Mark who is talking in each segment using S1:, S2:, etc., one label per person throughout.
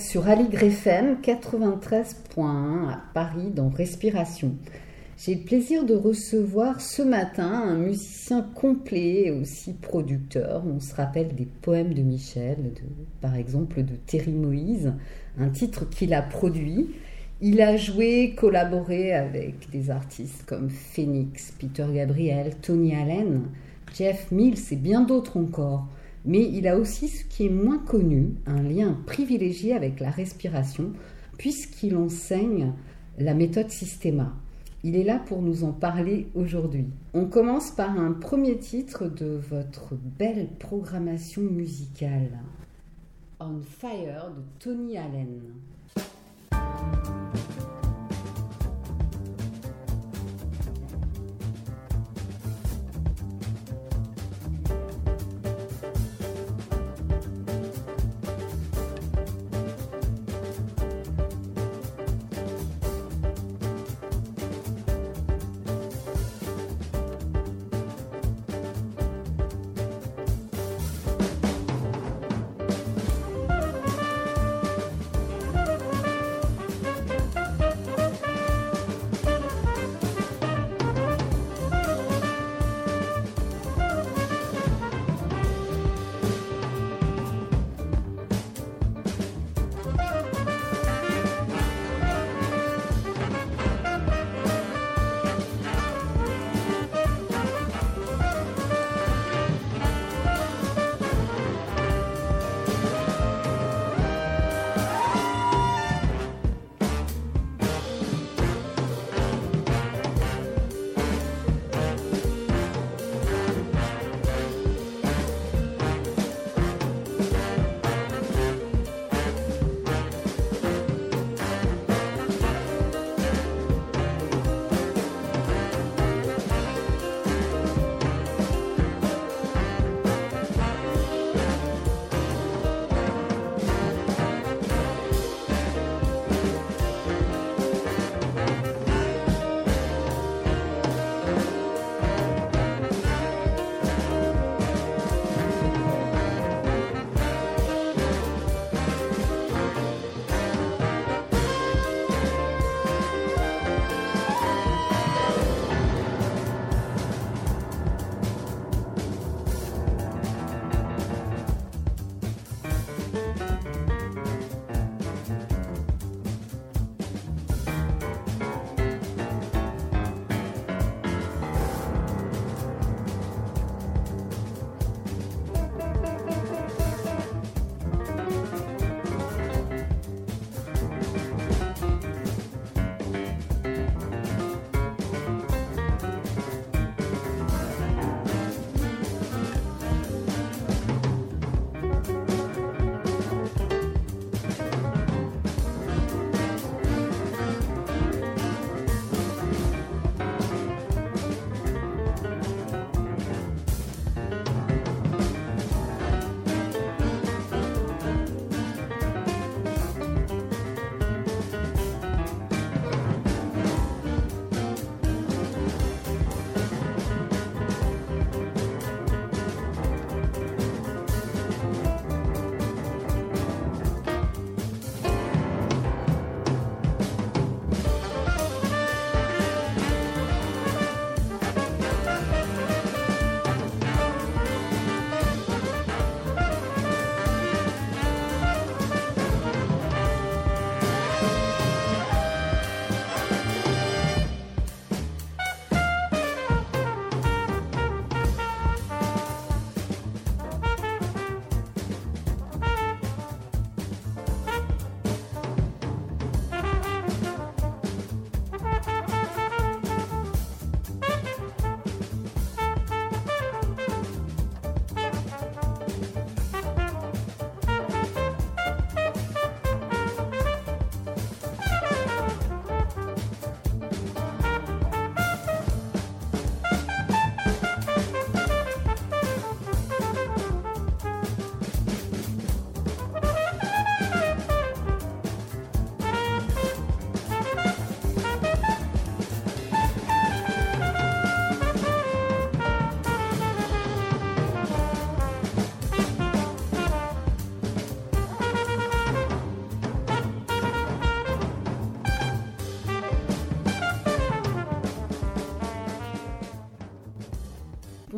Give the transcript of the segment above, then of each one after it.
S1: Sur Aligre FM 93.1 à Paris dans Respiration. J'ai le plaisir de recevoir ce matin un musicien complet et aussi producteur. On se rappelle des poèmes de Michel, par exemple de Terry Moïse, un titre qu'il a produit. Il a joué, collaboré avec des artistes comme Phoenix, Peter Gabriel, Tony Allen, Jeff Mills et bien d'autres encore. Mais il a aussi ce qui est moins connu, un lien privilégié avec la respiration, puisqu'il enseigne la méthode Systema. Il est là pour nous en parler aujourd'hui. On commence par un premier titre de votre belle programmation musicale. On Fire de Tony Allen.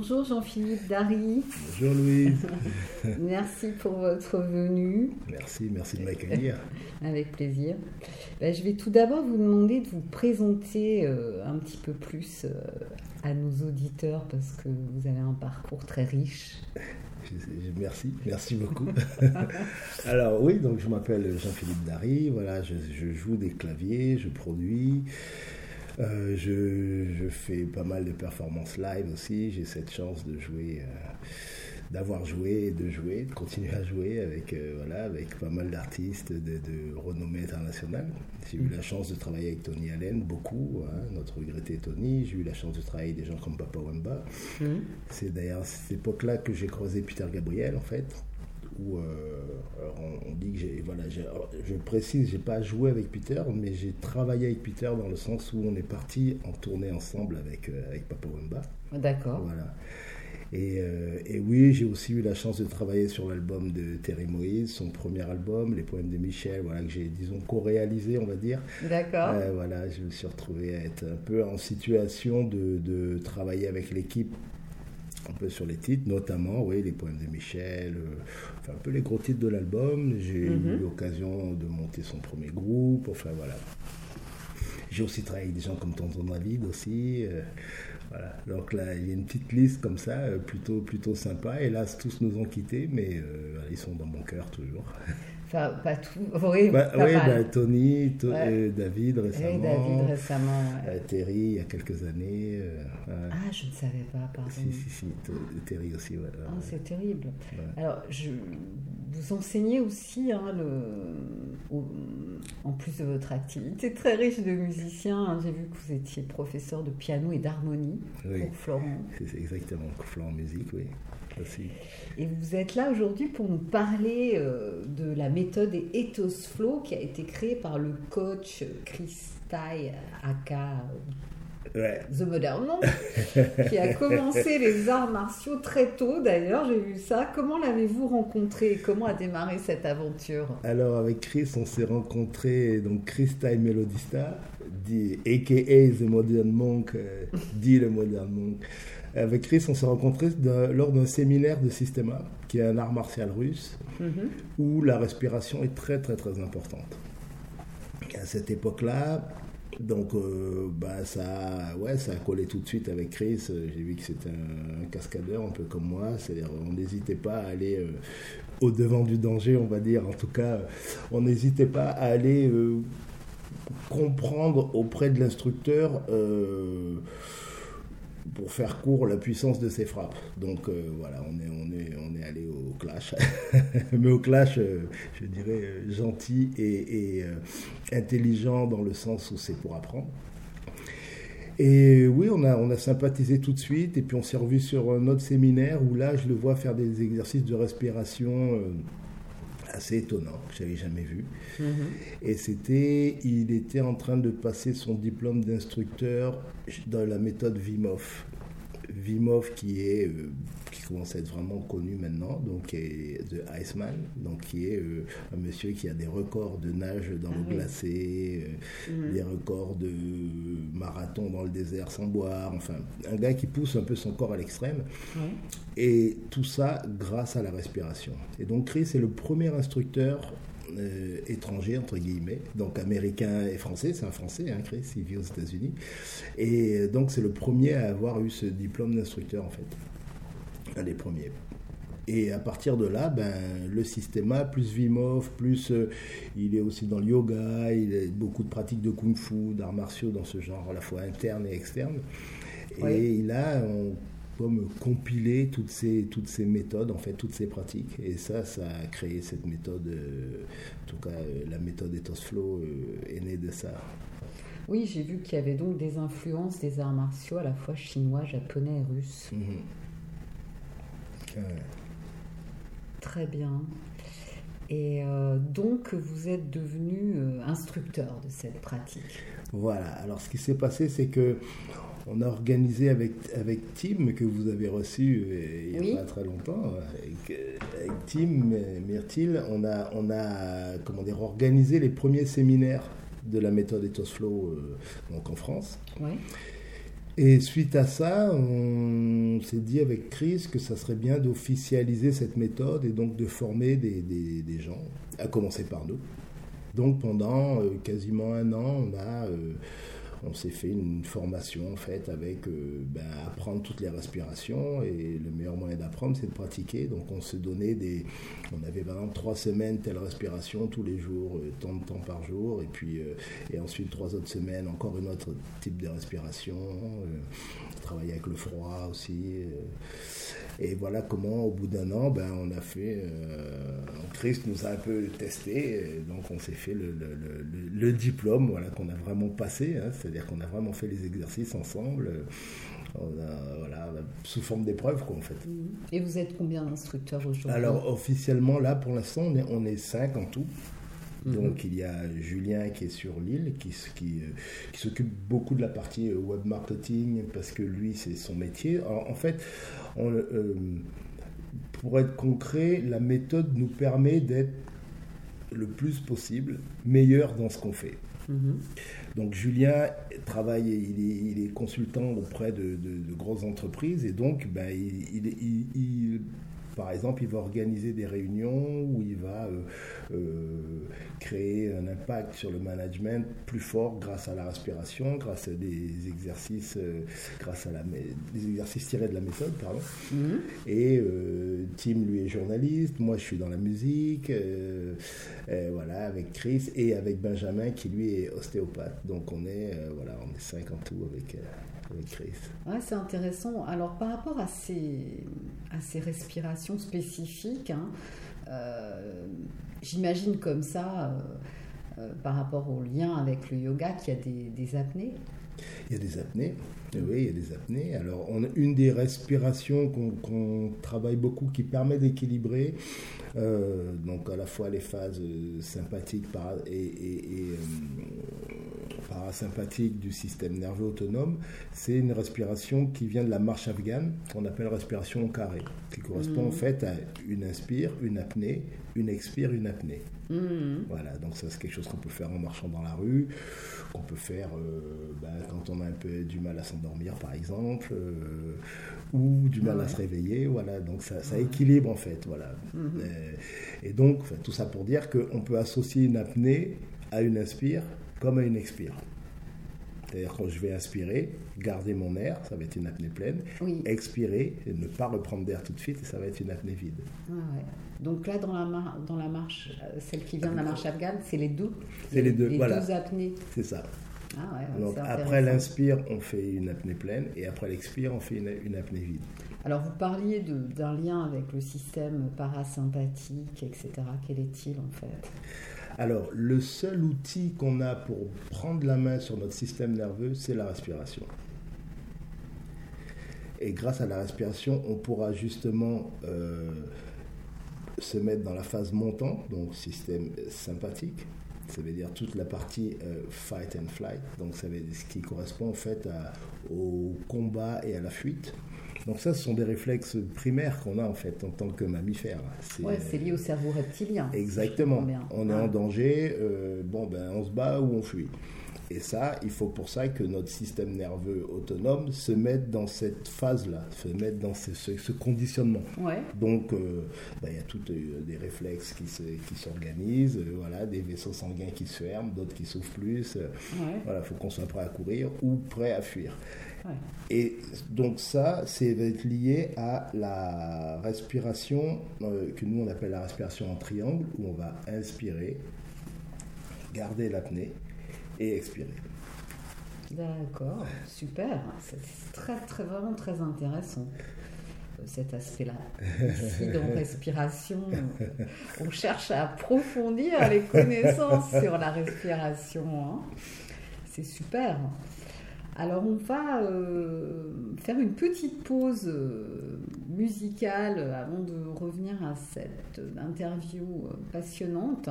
S1: Bonjour Jean-Philippe Dari.
S2: Bonjour Louise.
S1: merci pour votre venue.
S2: Merci, merci de m'accueillir.
S1: Avec plaisir. Ben, je vais tout d'abord vous demander de vous présenter euh, un petit peu plus euh, à nos auditeurs parce que vous avez un parcours très riche.
S2: Merci, merci beaucoup. Alors oui, donc je m'appelle Jean-Philippe Dari, voilà, je, joue des claviers, je produis, euh, je, fais pas mal de performances live aussi, j'ai cette chance de jouer d'avoir joué de jouer, de continuer à jouer avec, euh, voilà, avec pas mal d'artistes de, renommée internationale. J'ai eu la chance de travailler avec Tony Allen, beaucoup, hein, notre regretté Tony. J'ai eu la chance de travailler avec des gens comme Papa Wemba. Mmh. C'est d'ailleurs à cette époque-là que j'ai croisé Peter Gabriel, en fait. Où euh, on, dit que j'ai. Voilà, je précise, j'ai pas joué avec Peter, mais j'ai travaillé avec Peter dans le sens où on est parti en tournée ensemble avec, euh, avec Papa Wemba.
S1: D'accord.
S2: Voilà. Euh, et, oui, j'ai aussi eu la chance de travailler sur l'album de Terry Moïse, son premier album, Les poèmes de Michel, voilà, que j'ai, disons, co-réalisé, on va dire.
S1: D'accord.
S2: Euh, voilà, je me suis retrouvé à être un peu en situation de, de travailler avec l'équipe un peu sur les titres, notamment, oui, les poèmes de Michel, euh, enfin un peu les gros titres de l'album. J'ai eu mhm. l'occasion de monter son premier groupe, enfin voilà. J'ai aussi travaillé avec des gens comme Tonton David aussi. Voilà. Donc là, il y a une petite liste comme ça, euh, plutôt, plutôt sympa. Hélas, tous nous ont quittés, mais euh, ils sont dans mon cœur toujours.
S1: Enfin, pas tout. Oui,
S2: bah, oui bah, Tony, euh, David récemment.
S1: David récemment.
S2: Terry il y a quelques années.
S1: ah, je ne savais pas, pardon.
S2: Si, si, si. Terry aussi.
S1: Ah, c'est terrible. Alors, je, vous enseignez aussi, hein, le, en plus de votre activité très riche de musicien, hein, j'ai vu que vous étiez professeur de piano et d'harmonie pour Florent.
S2: C'est exactement, pour Florent Musique, oui. Aussi.
S1: Et vous êtes là aujourd'hui pour nous parler euh, de la méthode Ethos Flow qui a été créée par le coach Chris Tai, aka The Modern qui a commencé les arts martiaux très tôt d'ailleurs, j'ai vu ça. Comment l'avez-vous rencontré Comment a démarré cette aventure?
S2: Alors avec Chris, on s'est rencontré donc Chris Time Melodista, dit aka The Modern Monk, euh, dit le Modern Monk. Avec Chris, on s'est rencontré lors d'un séminaire de Systema, qui est un art martial russe, mhm. où la respiration est très très très importante. À cette époque-là, donc, euh, bah, ça, ouais, ça a collé tout de suite avec Chris. J'ai vu que c'était un, cascadeur, un peu comme moi. C'est-à-dire, on n'hésitait pas à aller euh, au devant du danger, on va dire. En tout cas, on n'hésitait pas à aller euh, comprendre auprès de l'instructeur pour faire court la puissance de ses frappes. Donc euh, voilà, on est, on, est, on est allé au clash. Mais au clash, euh, je dirais euh, gentil et, intelligent dans le sens où c'est pour apprendre. Et oui, on a, on a sympathisé tout de suite, et puis on s'est revu sur un autre séminaire où là, je le vois faire des exercices de respiration assez étonnant, que j'avais jamais vu. Mhm. Et c'était, il était en train de passer son diplôme d'instructeur dans la méthode Vimov. Vimov qui est euh, qui commence à être vraiment connu maintenant, donc est de Iceman, donc qui est euh, un monsieur qui a des records de nage dans le ah glacé, euh, mhm. des records de marathon dans le désert sans boire, enfin un gars qui pousse un peu son corps à l'extrême. Et tout ça grâce à la respiration. Et donc Chris est le premier instructeur euh, étranger, entre guillemets, donc américain et français, c'est un français, hein, Chris, il vit aux États-Unis. Et donc c'est le premier à avoir eu ce diplôme d'instructeur en fait un des premiers. Et à partir de là, ben, le système plus Vimov, plus euh, il est aussi dans le yoga, il a beaucoup de pratiques de kung-fu, d'arts martiaux dans ce genre, à la fois interne et externe. Et il a comme compilé toutes ces, toutes ces méthodes, en fait, toutes ces pratiques. Et ça, ça a créé cette méthode, euh, en tout cas, euh, la méthode Ethos Flow est née de ça.
S1: Oui, j'ai vu qu'il y avait donc des influences des arts martiaux à la fois chinois, japonais et russes. Mhm. Très bien. Et euh, donc, vous êtes devenu euh, instructeur de cette pratique.
S2: Voilà. Alors, ce qui s'est passé, c'est que on a organisé avec, avec Tim, que vous avez reçu euh, il n'y a pas très longtemps, avec, Tim Myrtil, on a, on a comment dire, organisé les premiers séminaires de la méthode Ethos Flow donc en France. Oui. Et suite à ça, on s'est dit avec Chris que ça serait bien d'officialiser cette méthode et donc de former des, des, des gens, à commencer par nous. Donc pendant euh, quasiment un an, on a euh, on s'est fait une formation en fait avec euh, ben, apprendre toutes les respirations et le meilleur moyen d'apprendre c'est de pratiquer. Donc on se donnait des, on avait par exemple trois semaines telle respiration tous les jours, euh, tant de temps par jour et puis euh, et ensuite trois autres semaines encore une autre type de respiration. travailler avec le froid aussi. Et voilà comment, au bout d'un an, ben, on a fait. Euh, Christ nous a un peu testé, donc on s'est fait le, le, le, le, diplôme voilà, qu'on a vraiment passé, hein, c'est-à-dire qu'on a vraiment fait les exercices ensemble. On a, voilà, sous forme d'épreuve, quoi, en fait.
S1: Et vous êtes combien d'instructeurs aujourd'hui?
S2: Alors, officiellement, là, pour l'instant, on est, on est cinq en tout. Donc il y a Julien qui est sur l'île, qui, qui, qui s'occupe beaucoup de la partie web marketing parce que lui c'est son métier. En, en fait, on, euh, pour être concret, la méthode nous permet d'être le plus possible meilleur dans ce qu'on fait. Mm-hmm. Donc Julien travaille, il est, il est consultant auprès de, de, de, grosses entreprises et donc ben, il par exemple, il va organiser des réunions où il va euh, euh, créer un impact sur le management plus fort grâce à la respiration, grâce à des exercices, euh, grâce à la, des exercices tirés de la méthode, pardon. Mm -hmm. Et Tim, lui, est journaliste. Moi, je suis dans la musique. Voilà, avec Chris et avec Benjamin, qui lui est ostéopathe. Donc, on est, voilà, on est cinq en tout avec.
S1: Ouais, c'est intéressant. Alors par rapport à ces, à ces respirations spécifiques, hein, euh, j'imagine comme ça, euh, euh, par rapport au lien avec le yoga, qu'il y a des, des apnées.
S2: Il y a des apnées, oui, il y a des apnées. Alors, on une des respirations qu'on qu travaille beaucoup qui permet d'équilibrer, euh, donc à la fois les phases sympathiques et, et, et euh, parasympathiques du système nerveux autonome, c'est une respiration qui vient de la marche afghane, qu'on appelle respiration au carré, qui correspond mmh. en fait à une inspire, une apnée, une expire, une apnée. Mmh. Voilà, donc ça c'est quelque chose qu'on peut faire en marchant dans la rue, qu'on peut faire euh, ben, quand on a un peu du mal à s'endormir par exemple, euh, ou du mal ouais. à se réveiller, voilà, donc ça, ça équilibre en fait, voilà. Mmh. Et, et, donc, tout ça pour dire qu'on peut associer une apnée à une inspire comme à une expire. C'est-à-dire quand je vais inspirer, garder mon air, ça va être une apnée pleine.
S1: Oui.
S2: Expirer et ne pas reprendre d'air tout de suite, et ça va être une apnée vide.
S1: Ah ouais. Donc là, dans la, mar dans la marche, celle qui vient de la marche afghane, c'est les deux
S2: C'est les deux,
S1: les
S2: voilà.
S1: deux apnées.
S2: C'est ça.
S1: Ah ouais,
S2: Donc après l'inspire, on fait une apnée pleine, et après l'expire, on fait une, une, apnée vide.
S1: Alors vous parliez d'un lien avec le système parasympathique, etc. Quel est-il en fait?
S2: Alors, le seul outil qu'on a pour prendre la main sur notre système nerveux, c'est la respiration. Et grâce à la respiration, on pourra justement euh, se mettre dans la phase montante, donc système sympathique. Ça veut dire toute la partie euh, fight and flight, donc ça veut dire ce qui correspond en fait au combat et à la fuite. Donc ça, ce sont des réflexes primaires qu'on a en fait en tant que mammifère.
S1: C'est ouais, lié au cerveau reptilien.
S2: Exactement. On est en danger, euh, bon ben on se bat ou on fuit. Et ça, il faut pour ça que notre système nerveux autonome se mette dans cette phase-là, se mette dans ce, ce, ce conditionnement.
S1: Ouais.
S2: Donc, il euh, ben, y a tous euh, des réflexes qui s'organisent, qui euh, voilà, des vaisseaux sanguins qui se ferment, d'autres qui souffrent plus.
S1: Ouais.
S2: Voilà, il faut qu'on soit prêt à courir ou prêt à fuir.
S1: Ouais.
S2: Et donc ça, c'est va être lié à la respiration euh, que nous on appelle la respiration en triangle, où on va inspirer, garder l'apnée et expirer.
S1: D'accord, super. C'est très, très, vraiment très intéressant cet aspect-là. Ici, dans respiration, on cherche à approfondir les connaissances sur la respiration. Hein. C'est super. Alors on va euh, faire une petite pause euh, musicale avant de revenir à cette interview passionnante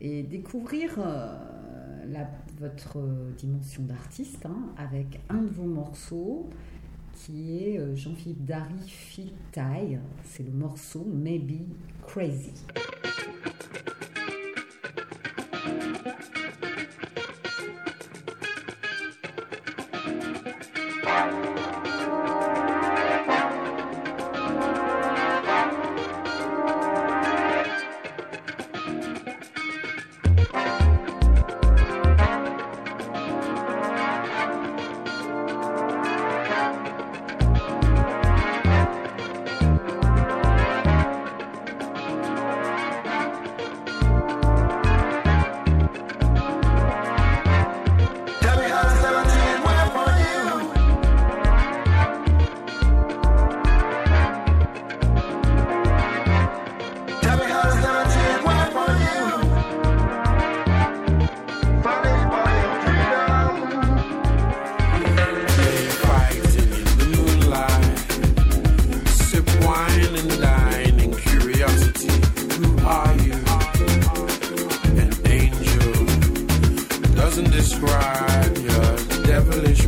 S1: et découvrir euh, votre dimension d'artiste hein, avec un de vos morceaux qui est euh, Jean-Philippe Dari Fit. C'est le morceau Maybe Crazy.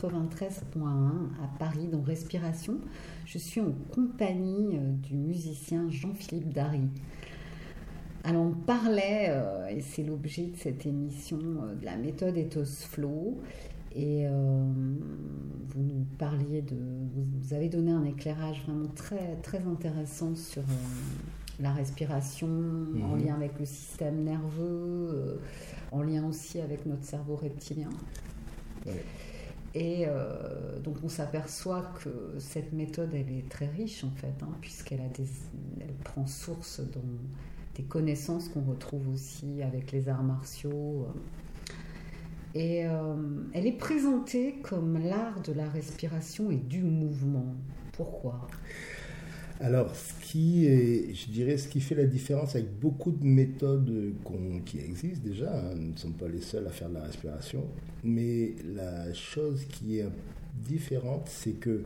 S1: 93.1 à Paris dans Respiration. Je suis en compagnie euh, du musicien Jean-Philippe Dary. Alors on parlait, euh, et c'est l'objet de cette émission, euh, de la méthode Ethos Flow. Et euh, vous nous parliez de. Vous, avez donné un éclairage vraiment très, très intéressant sur euh, la respiration, en
S2: Mhm.
S1: lien avec le système nerveux, euh, en lien aussi avec notre cerveau reptilien.
S2: Ouais.
S1: Et euh, donc on s'aperçoit que cette méthode, elle est très riche en fait, hein, puisqu'elle a des, elle prend source dans des connaissances qu'on retrouve aussi avec les arts martiaux. Et euh, elle est présentée comme l'art de la respiration et du mouvement. Pourquoi?
S2: Alors, ce qui est, je dirais, ce qui fait la différence avec beaucoup de méthodes qui existent déjà, hein, nous ne sommes pas les seuls à faire de la respiration, mais la chose qui est différente, c'est que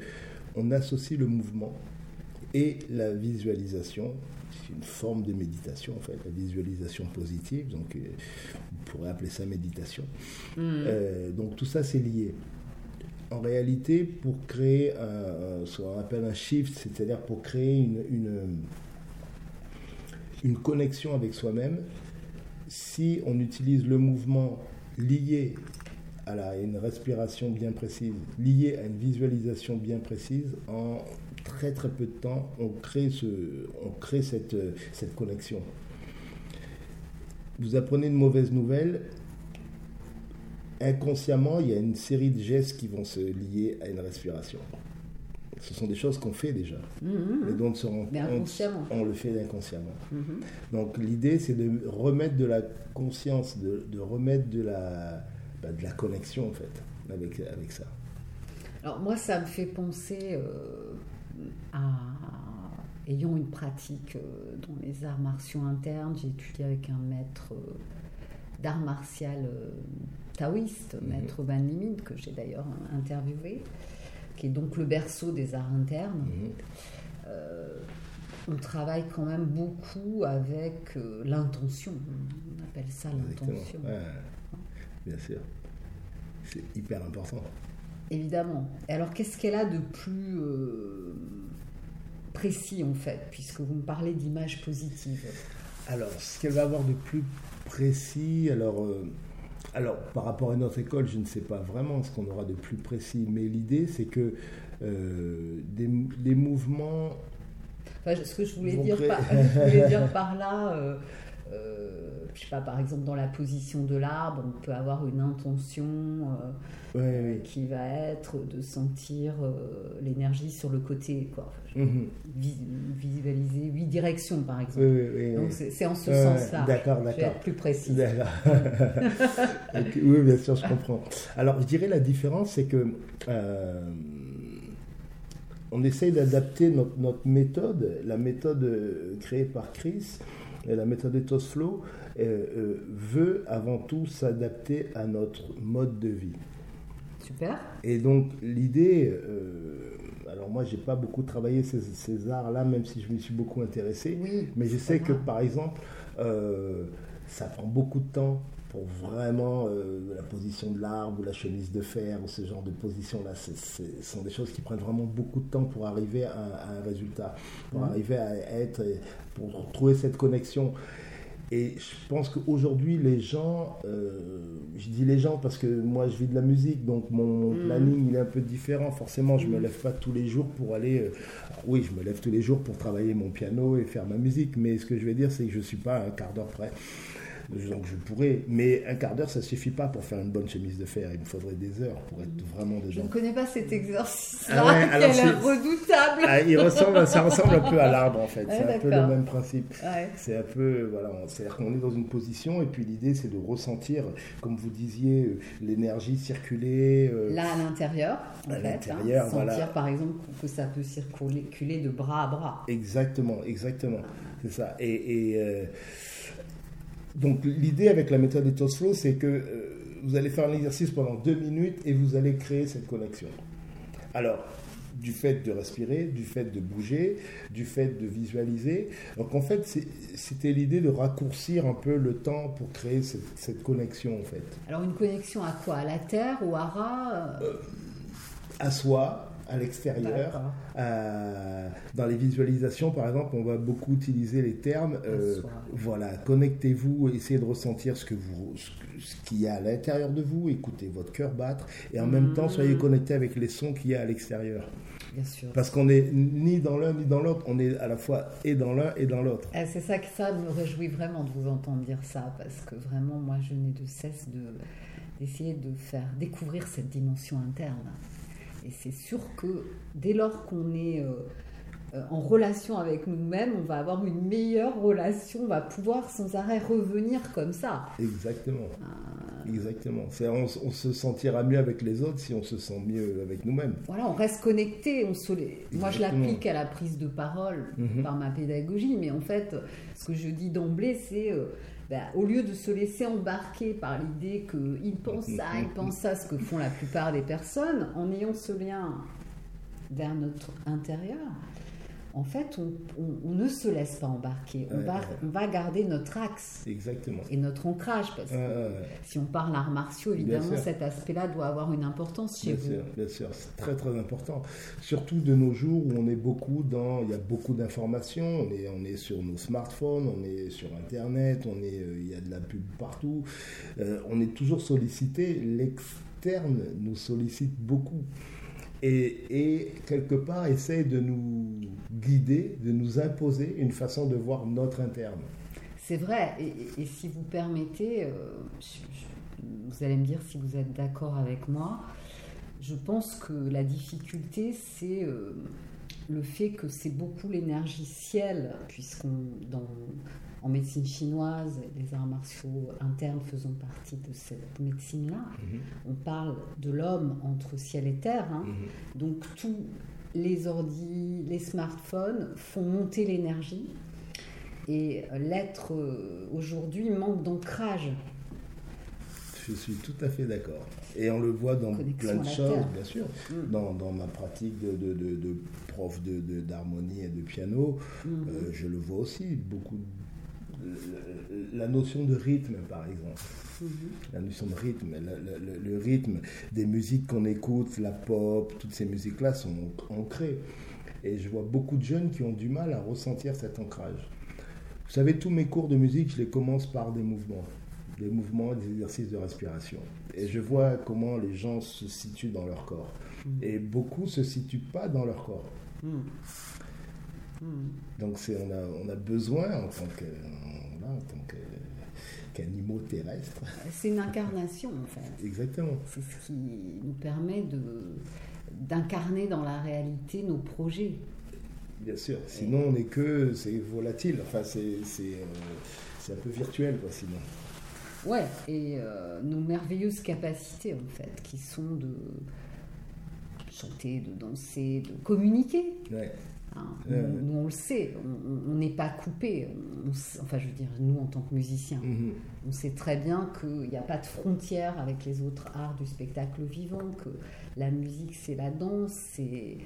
S2: on associe le mouvement et la visualisation. C'est une forme de méditation en fait, la visualisation positive, donc euh, on pourrait appeler ça méditation. Euh, donc tout ça c'est lié. En réalité, pour créer un, un- ce qu'on appelle un shift, c'est-à-dire pour créer une, une, connexion avec soi-même, si on utilise le mouvement lié à la- une respiration bien précise, lié à une visualisation bien précise, en très très peu de temps, on crée, ce, on crée cette, cette connexion. Vous apprenez une mauvaise nouvelle, inconsciemment, il y a une série de gestes qui vont se lier à une respiration. Ce sont des choses qu'on fait déjà,
S1: Mhm.
S2: mais dont on se rend
S1: Mais
S2: compte,
S1: inconsciemment.
S2: on le fait inconsciemment.
S1: Mhm.
S2: Donc l'idée, c'est de remettre de la conscience, de, de remettre de la, bah, de la connexion en fait avec, avec ça.
S1: Alors moi, ça me fait penser euh, à ayant une pratique euh, dans les arts martiaux internes. J'ai étudié avec un maître euh, d'art martial taoïste,
S2: Mhm.
S1: maître Van Limit, que j'ai d'ailleurs interviewé, qui est donc le berceau des arts internes.
S2: Mhm.
S1: Euh, on travaille quand même beaucoup avec euh, l'intention. On appelle ça l'intention.
S2: Ouais, bien sûr. C'est hyper important.
S1: Évidemment. Et alors, qu'est-ce qu'elle a de plus euh, précis, en fait, puisque vous me parlez d'images positives?
S2: Alors, ce qu'elle va avoir de plus précis, alors, euh, alors par rapport à notre école, je ne sais pas vraiment ce qu'on aura de plus précis, mais l'idée c'est que euh, des, des mouvements
S1: Enfin, ce que je voulais,
S2: Ils vont
S1: dire
S2: créer-
S1: par, je voulais dire par là, euh, euh, je sais pas, par exemple, dans la position de l'arbre, on peut avoir une intention euh,
S2: Ouais,
S1: qui va être de sentir euh, l'énergie sur le côté, quoi.
S2: Mhm.
S1: Vis- visualiser huit directions, par exemple.
S2: Oui, oui,
S1: Donc, c'est c'est en ce sens-là.
S2: d'accord,
S1: Je vais
S2: d'accord.
S1: être plus précis.
S2: D'accord. Oui, bien sûr, je comprends. Alors, je dirais la différence, c'est que euh, on essaye d'adapter notre, notre méthode, la méthode créée par Chris, et la méthode Ethos Flow, euh, euh, veut avant tout s'adapter à notre mode de vie.
S1: Super.
S2: Et donc l'idée, euh, alors moi, j'ai pas beaucoup travaillé ces, ces arts-là, même si je m'y suis beaucoup intéressé.
S1: Oui,
S2: Mais je sais que, par exemple, euh, ça prend beaucoup de temps pour vraiment euh, la position de l'arbre ou la chemise de fer ou ce genre de position-là. Ce sont des choses qui prennent vraiment beaucoup de temps pour arriver à, à un résultat, pour
S1: Mhm.
S2: arriver à être, pour trouver cette connexion. Et je pense qu'aujourd'hui, les gens, euh, je dis les gens parce que moi je vis de la musique, donc mon
S1: Mhm.
S2: planning il est un peu différent. Forcément, je me
S1: Mhm.
S2: lève pas tous les jours pour aller. euh, oui, je me lève tous les jours pour travailler mon piano et faire ma musique, mais ce que je veux dire, c'est que je suis pas à un quart d'heure près. Donc je pourrais, mais un quart d'heure ça suffit pas pour faire une bonne chemise de fer. Il me faudrait des heures pour être vraiment
S1: Je
S2: dedans.
S1: ne connais pas cet exercice-là,
S2: Ah ouais, c'est-
S1: redoutable.
S2: Ah, il ressemble, ça ressemble un peu à l'arbre en fait.
S1: Ah,
S2: C'est un peu le même principe.
S1: Ouais.
S2: C'est un peu, voilà, c'est-à-dire qu'on est dans une position et puis l'idée c'est de ressentir, comme vous disiez, euh, l'énergie circuler. euh,
S1: Là, à l'intérieur,
S2: À
S1: fait,
S2: l'intérieur,
S1: hein, sentir
S2: voilà.
S1: par exemple que ça peut circuler de bras à bras.
S2: Exactement, exactement. C'est ça. Et, et, euh, donc l'idée avec la méthode Ethos Flow, c'est que euh, vous allez faire un exercice pendant deux minutes et vous allez créer cette connexion. Alors, du fait de respirer, du fait de bouger, du fait de visualiser. Donc en fait, c'était l'idée de raccourcir un peu le temps pour créer cette, cette connexion en fait.
S1: Alors une connexion à quoi? À la terre ou à ras euh,
S2: À soi, à l'extérieur. Euh, dans les visualisations, par exemple, on va beaucoup utiliser les termes. euh, voilà, connectez-vous, essayez de ressentir ce que vous, ce, qu'il y a à l'intérieur de vous, écoutez votre cœur battre, et en même temps,
S1: Mm.
S2: soyez connecté avec les sons qu'il y a à l'extérieur.
S1: Bien sûr.
S2: Parce qu'on n'est ni dans l'un ni dans l'autre, on est à la fois et dans l'un et dans l'autre.
S1: Eh, C'est ça que ça me réjouit vraiment de vous entendre dire ça, parce que vraiment, moi, je n'ai de cesse de d'essayer de faire découvrir cette dimension interne. Et c'est sûr que dès lors qu'on est euh, euh, en relation avec nous-mêmes, on va avoir une meilleure relation, on va pouvoir sans arrêt revenir comme ça.
S2: Exactement.
S1: Ah.
S2: Exactement. On, on se sentira mieux avec les autres si on se sent mieux avec nous-mêmes.
S1: Voilà, on reste connecté. On se... Moi, je l'applique à la prise de parole
S2: Mhm.
S1: par ma pédagogie, mais en fait, ce que je dis d'emblée, c'est euh, bah, au lieu de se laisser embarquer par l'idée qu'il pense ça, il pense ça, ce que font la plupart des personnes, en ayant ce lien vers notre intérieur, en fait, on, on- on ne se laisse pas embarquer. On,
S2: Ouais,
S1: va,
S2: ouais.
S1: on va garder notre axe
S2: Exactement.
S1: et notre ancrage, parce que si on parle arts martiaux, évidemment, cet aspect-là doit avoir une importance chez
S2: Bien
S1: vous.
S2: sûr, bien sûr, c'est très très important. Surtout de nos jours où on est beaucoup dans, il y a beaucoup d'informations, on est, on est sur nos smartphones, on est sur Internet, on est, euh, il y a de la pub partout, Euh, on est toujours sollicité, l'externe nous sollicite beaucoup. Et, quelque part essaie de nous guider, de nous imposer une façon de voir notre interne.
S1: C'est vrai, et, si vous permettez, euh, vous allez me dire si vous êtes d'accord avec moi, je pense que la difficulté, c'est euh, le fait que c'est beaucoup l'énergie ciel, puisqu'on, dans- en médecine chinoise, les arts martiaux internes faisant partie de cette médecine-là, on parle de l'homme entre ciel et terre, hein. donc tous les ordis, les smartphones font monter l'énergie. Et l'être euh, aujourd'hui manque d'ancrage.
S2: Je suis tout à fait d'accord. Et on le voit dans
S1: Connexion
S2: plein de choses,
S1: terre.
S2: bien sûr.
S1: Mm.
S2: Dans, dans ma pratique de, de, de- de prof d'harmonie et de piano,
S1: Mhm.
S2: euh, je le vois aussi. Beaucoup. La notion de rythme, par exemple.
S1: Mhm.
S2: La notion de rythme, le, le- le rythme des musiques qu'on écoute, la pop, toutes ces musiques-là sont ancrées. Et je vois beaucoup de jeunes qui ont du mal à ressentir cet ancrage. Vous savez, tous mes cours de musique, je les commence par des mouvements. Des mouvements, des exercices de respiration. Et je vois comment les gens se situent dans leur corps. Et beaucoup ne se situent pas dans leur corps.
S1: Mhm. Mhm.
S2: Donc on, a, on a besoin, en tant, que, voilà, en tant que- qu'animaux terrestres,
S1: C'est une incarnation en fait.
S2: exactement.
S1: C'est ce qui nous permet d'incarner dans la réalité nos projets.
S2: Bien sûr. Sinon, on n'est que. C'est volatile. Enfin, euh, c'est un peu virtuel, quoi, sinon.
S1: Ouais, et euh, nos merveilleuses capacités en fait, qui sont de chanter, de danser, de communiquer.
S2: Ouais.
S1: Hein,
S2: Ouais,
S1: nous, on le sait, on- n'est pas coupé. Enfin, je veux dire, nous en tant que musiciens,
S2: Mhm.
S1: on sait très bien qu'il n'y a pas de frontière avec les autres arts du spectacle vivant, que la musique c'est la danse, c'est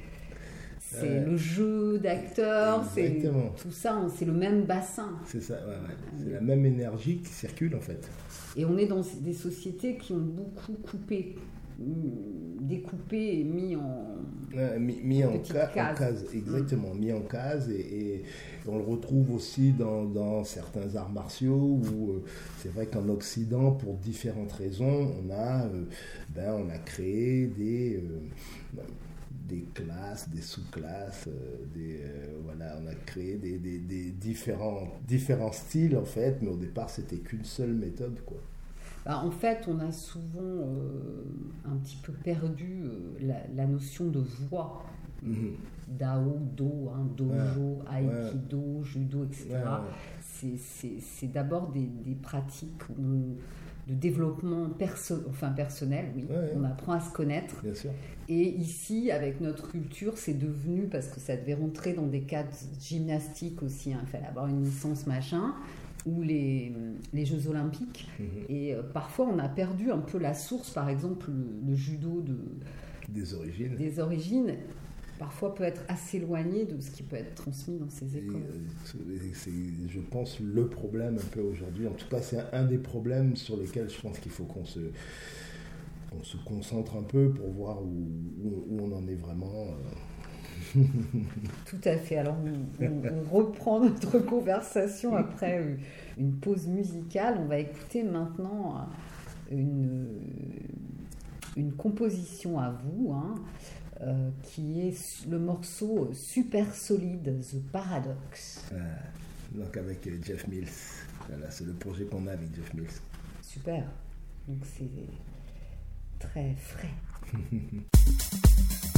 S1: c'est
S2: Ouais.
S1: le jeu d'acteurs, c'est tout ça, c'est le même bassin.
S2: C'est ça, ouais, ouais. C'est la même énergie qui circule en fait.
S1: Et on est dans des sociétés qui ont beaucoup coupé, découpé et mis en.
S2: Mis, mis en,
S1: case.
S2: exactement, mis en case, et, et on le retrouve aussi dans, dans certains arts martiaux où euh, c'est vrai qu'en Occident, pour différentes raisons, on a, euh, ben, on a créé des, euh, des classes, des sous-classes, euh, des, euh, voilà, on a créé des, des- des différents, différents styles en fait, mais au départ c'était qu'une seule méthode quoi.
S1: Bah, en fait, on a souvent euh, un petit peu perdu euh, la, la notion de voix.
S2: Mhm.
S1: Dao, Do, hein, dojo, aïkido, judo, etc.
S2: Ouais.
S1: C'est- d'abord des, des pratiques où- de développement perso enfin, personnel, oui. On apprend à se connaître.
S2: Bien sûr.
S1: Et ici, avec notre culture, c'est devenu, parce que ça devait rentrer dans des cadres gymnastiques aussi, hein, il fallait avoir une licence machin, ou les, les Jeux Olympiques.
S2: Mhm.
S1: Et euh, parfois, on a perdu un peu la source, par exemple, le, le judo de,
S2: Des origines.
S1: des origines, parfois peut être assez éloigné de ce qui peut être transmis dans ces écoles.
S2: euh, c'est- c'est, je pense, le problème un peu aujourd'hui. En tout cas, c'est un des problèmes sur lesquels je pense qu'il faut qu'on se, qu'on se concentre un peu pour voir où, où- où on en est vraiment. euh.
S1: Tout à fait. Alors, on, on- on reprend notre conversation après euh, une pause musicale. On va écouter maintenant euh, une, une composition à vous, hein, euh, qui est le morceau super solide, The Paradox.
S2: Euh, donc avec euh, Jeff Mills. Voilà, c'est le projet qu'on a avec Jeff Mills.
S1: Super. Donc, c'est très frais.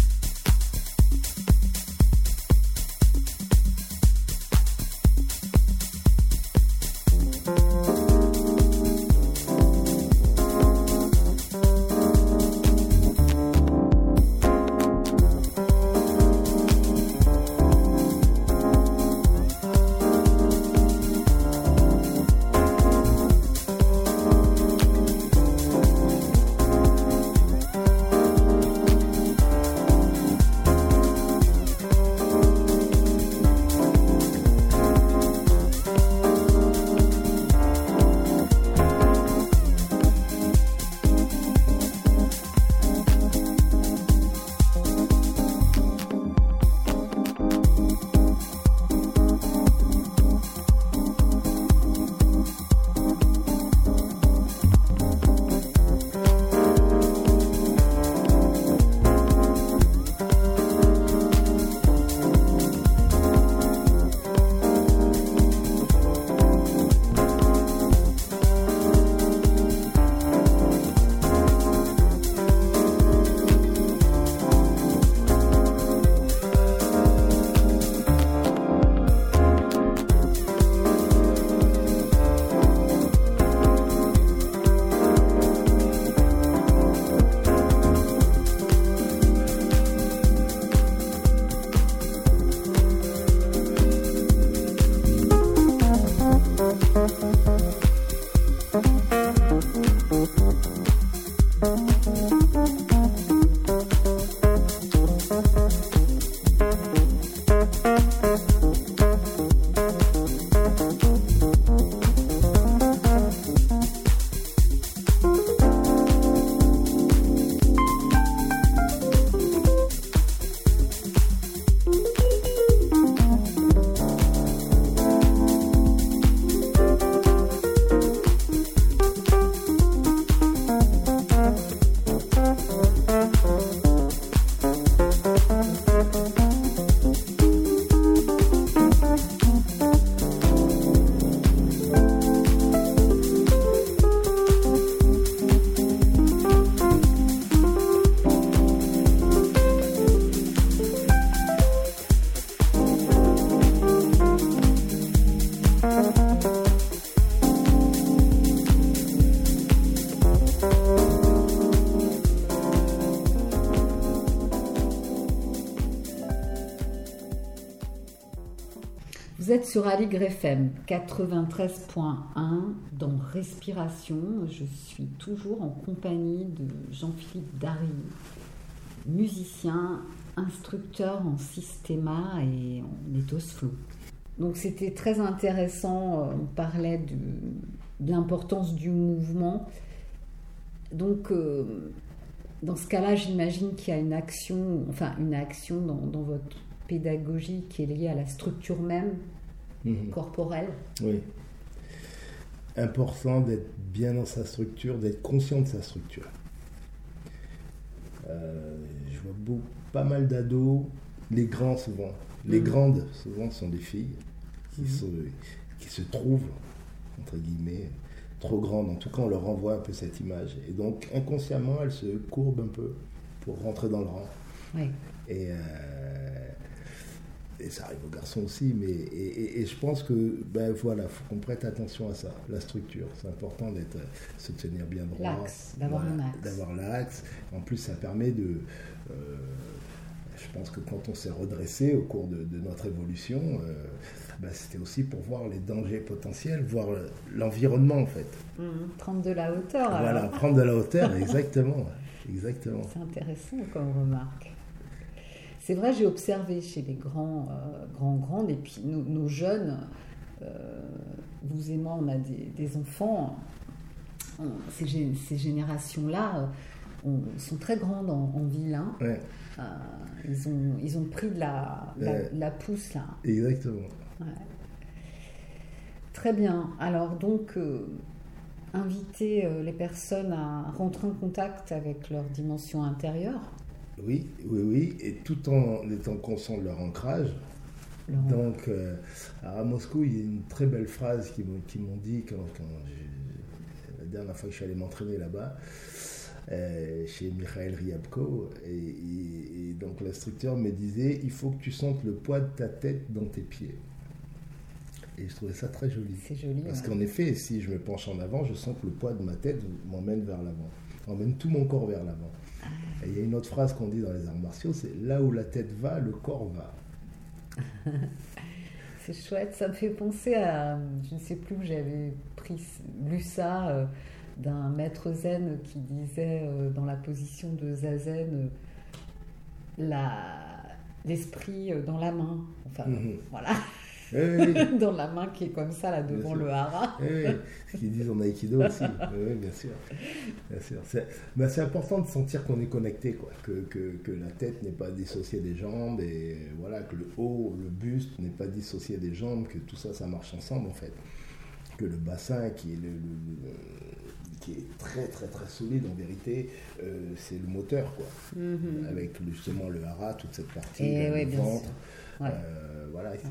S1: sur Aligre FM 93.1 dans Respiration. Je suis toujours en compagnie de Jean-Philippe Dary, musicien instructeur en systéma et en ethos flow. Donc c'était très intéressant, euh, on parlait de, l'importance du mouvement. Donc euh, dans ce cas-là, j'imagine qu'il y a une action, enfin une action dans votre pédagogie qui est liée à la structure même
S2: Mhm.
S1: corporelle.
S2: Oui. Important d'être bien dans sa structure, d'être conscient de sa structure. Euh, je vois beau- pas mal d'ados, les grands souvent. Les
S1: Mhm.
S2: grandes, souvent, sont des filles qui,
S1: Mhm.
S2: qui se trouvent, entre guillemets, trop grandes. En tout cas, on leur renvoie un peu cette image. Et donc, inconsciemment, elles se courbent un peu pour rentrer dans le rang.
S1: Oui.
S2: Et, euh, et ça arrive aux garçons aussi, mais et, et- et je pense que ben voilà, faut qu'on prête attention à ça, la structure. C'est important d'être, se tenir bien droit,
S1: d'avoir
S2: d'avoir l'axe. En plus, ça permet de. euh, je pense que quand on s'est redressé au cours de, de notre évolution, euh, ben, c'était aussi pour voir les dangers potentiels, voir l'environnement en fait.
S1: Mhm. Prendre de la hauteur. alors.
S2: Voilà, prendre de la hauteur, exactement, exactement.
S1: C'est intéressant comme remarque. C'est vrai, j'ai observé chez les grands, euh, grands, grandes, et puis nos, nos jeunes, euh, vous et moi, on a des, des enfants, on- ces, gé- ces générations-là euh, on- sont très grandes en, en ville. hein.
S2: Ouais,
S1: Euh, ils, ont, ils ont pris de la, la,
S2: Ouais.
S1: la pousse, là.
S2: exactement.
S1: Ouais. Très bien. Alors donc, inviter les personnes à rentrer en contact avec leur dimension intérieure.
S2: Oui, oui, oui, et tout en étant conscient de leur ancrage.
S1: leur-
S2: Donc, euh, à Moscou, il y a une très belle phrase qu'ils m'ont- dit quand, la dernière fois que je suis allé m'entraîner là-bas, euh, chez Mikhail Ryabko. Et, et- et donc, l'instructeur me disait il faut que tu sentes le poids de ta tête dans tes pieds. Et je trouvais ça très joli.
S1: C'est joli.
S2: Parce
S1: ouais.
S2: qu'en effet, si je me penche en avant, je sens que le poids de ma tête m'emmène vers l'avant, emmène tout mon corps vers l'avant. Et il y a une autre phrase qu'on dit dans les arts martiaux, c'est là où la tête va, le corps va.
S1: C'est chouette, ça me fait penser à, je ne sais plus où j'avais pris, lu ça, euh, d'un maître zen qui disait euh, dans la position de zazen, euh, l'esprit dans la main. Enfin,
S2: Mhm.
S1: voilà,
S2: Oui, oui, oui.
S1: dans la main qui est comme ça, là, devant le hara.
S2: Ce qu'ils disent en aïkido aussi. Oui, oui, bien sûr. Bien sûr. C'est ben, c'est important de sentir qu'on est connecté, quoi. Que, que, que la tête n'est pas dissociée des jambes et voilà, que le haut, le buste n'est pas dissocié des jambes, que tout ça, ça marche ensemble en fait. Que le bassin qui est, le, le- le- qui est très très très solide en vérité, euh, c'est le moteur, quoi.
S1: Mhm.
S2: Avec justement le hara, toute cette partie,
S1: Eh
S2: le
S1: oui,
S2: ventre.
S1: Ouais.
S2: Euh, voilà, c'est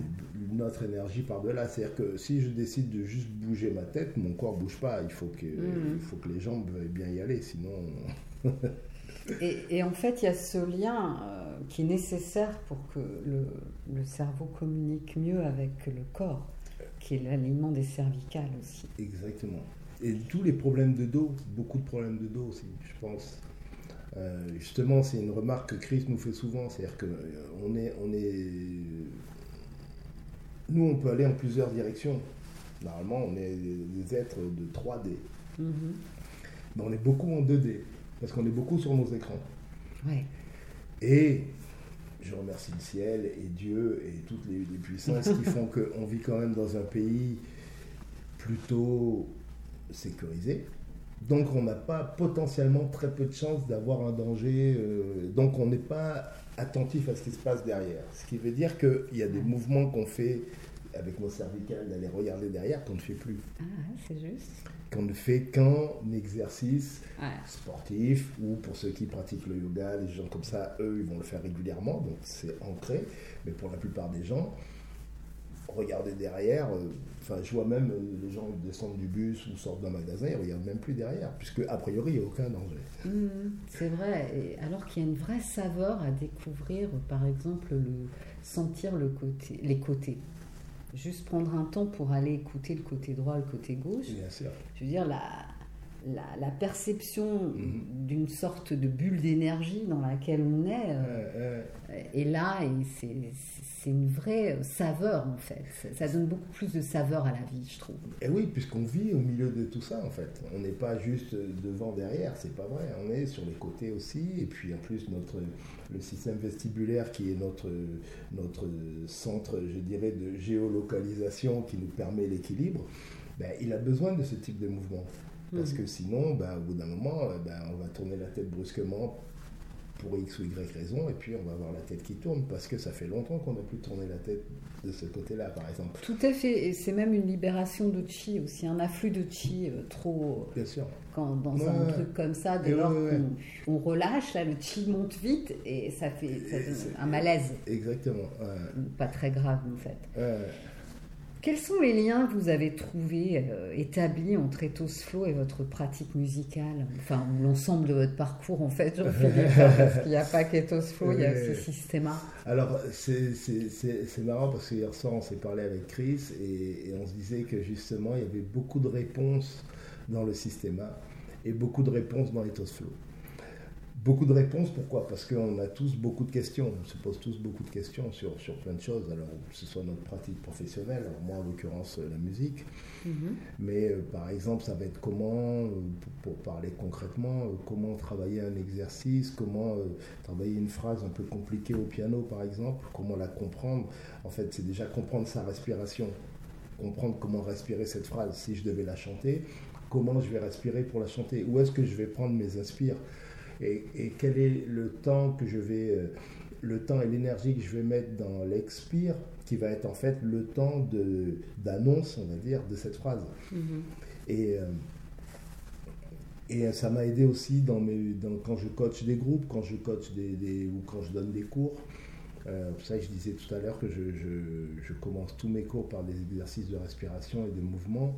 S2: notre énergie par-delà. C'est-à-dire que si je décide de juste bouger ma tête, mon corps bouge pas. Il faut que,
S1: Mhm.
S2: il faut que les jambes veuillent bien y aller, sinon.
S1: Et, et en fait, il y a ce lien euh, qui est nécessaire pour que le, le cerveau communique mieux avec le corps, qui est l'alignement des cervicales aussi.
S2: Exactement. Et tous les problèmes de dos, beaucoup de problèmes de dos aussi, je pense. Euh, justement, c'est une remarque que Chris nous fait souvent, c'est-à-dire que euh, on est, on est, nous, on peut aller en plusieurs directions. Normalement, on est des êtres de 3D,
S1: Mhm.
S2: mais on est beaucoup en 2D parce qu'on est beaucoup sur nos écrans.
S1: Ouais.
S2: Et je remercie le ciel et Dieu et toutes les, les puissances qui font qu'on vit quand même dans un pays plutôt sécurisé. Donc on n'a pas potentiellement très peu de chances d'avoir un danger. euh, donc on n'est pas attentif à ce qui se passe derrière. Ce qui veut dire qu'il y a des mouvements qu'on fait avec nos cervicales d'aller regarder derrière qu'on ne fait plus.
S1: Ah, c'est juste.
S2: Qu'on ne fait qu'en exercice
S1: Ouais.
S2: sportif ou pour ceux qui pratiquent le yoga, les gens comme ça, eux, ils vont le faire régulièrement, donc c'est ancré. Mais pour la plupart des gens, regarder derrière, euh, enfin, je vois même euh, les gens descendent du bus ou sortent d'un magasin, ils regardent même plus derrière, puisque a priori, il n'y a aucun danger.
S1: Mhm, c'est vrai. Et alors qu'il y a une vraie saveur à découvrir, par exemple, le sentir le côté, les côtés. Juste prendre un temps pour aller écouter le côté droit, le côté gauche.
S2: Bien sûr.
S1: Je veux dire, la, la, la perception
S2: Mhm.
S1: d'une sorte de bulle d'énergie dans laquelle on est euh,
S2: Euh,
S1: est là et c'est c'est une vraie saveur en fait. Ça, ça donne beaucoup plus de saveur à la vie, je trouve.
S2: Et oui, puisqu'on vit au milieu de tout ça, en fait. On n'est pas juste devant, derrière, c'est pas vrai. On est sur les côtés aussi. Et puis, en plus, notre, le système vestibulaire, qui est notre, notre centre, je dirais, de géolocalisation qui nous permet l'équilibre, ben, il a besoin de ce type de mouvement. Parce
S1: Mhm.
S2: que sinon, ben, au bout d'un moment, euh, ben, on va tourner la tête brusquement pour X ou Y raison, et puis on va avoir la tête qui tourne, parce que ça fait longtemps qu'on n'a plus tourné la tête de ce côté-là, par exemple.
S1: Tout à fait, et c'est même une libération de chi aussi, un afflux de chi euh, trop
S2: Bien sûr.
S1: quand dans
S2: Ouais,
S1: un
S2: ouais.
S1: truc comme ça, dès lors
S2: ouais,
S1: qu'on on relâche, là le chi monte vite et ça fait ça donne un malaise,
S2: Exactement.
S1: pas très grave en fait. Quels sont les liens que vous avez trouvés, euh, établis entre Ethos Flow et votre pratique musicale? Enfin, l'ensemble de votre parcours en fait, Jean-Philippe, parce qu'il n'y a pas qu'Ethos Flow, il y a aussi Systema.
S2: Alors, c'est- marrant parce que hier soir, on s'est parlé avec Chris et, et on se disait que justement, il y avait beaucoup de réponses dans le système et beaucoup de réponses dans Ethos Flow. Beaucoup de réponses, pourquoi? Parce qu'on a tous beaucoup de questions, on se pose tous beaucoup de questions sur, sur plein de choses, alors que ce soit notre pratique professionnelle, alors moi en l'occurrence euh, la musique, mais euh, par exemple, ça va être comment, euh, pour, pour parler concrètement, euh, comment travailler un exercice, comment travailler une phrase un peu compliquée au piano, par exemple, comment la comprendre. En fait, c'est déjà comprendre sa respiration, comprendre comment respirer cette phrase. Si je devais la chanter, comment je vais respirer pour la chanter? Où est-ce que je vais prendre mes inspires et, et quel est le temps que je vais, euh, le temps et l'énergie que je vais mettre dans l'expire, qui va être en fait le temps de d'annonce, on va dire, de cette phrase. Et, euh, et ça m'a aidé aussi dans mes, dans, quand je coach des groupes, quand je coach des, des- ou quand je donne des cours. Euh, ça, je disais tout à l'heure que je, je- je commence tous mes cours par des exercices de respiration et de mouvement.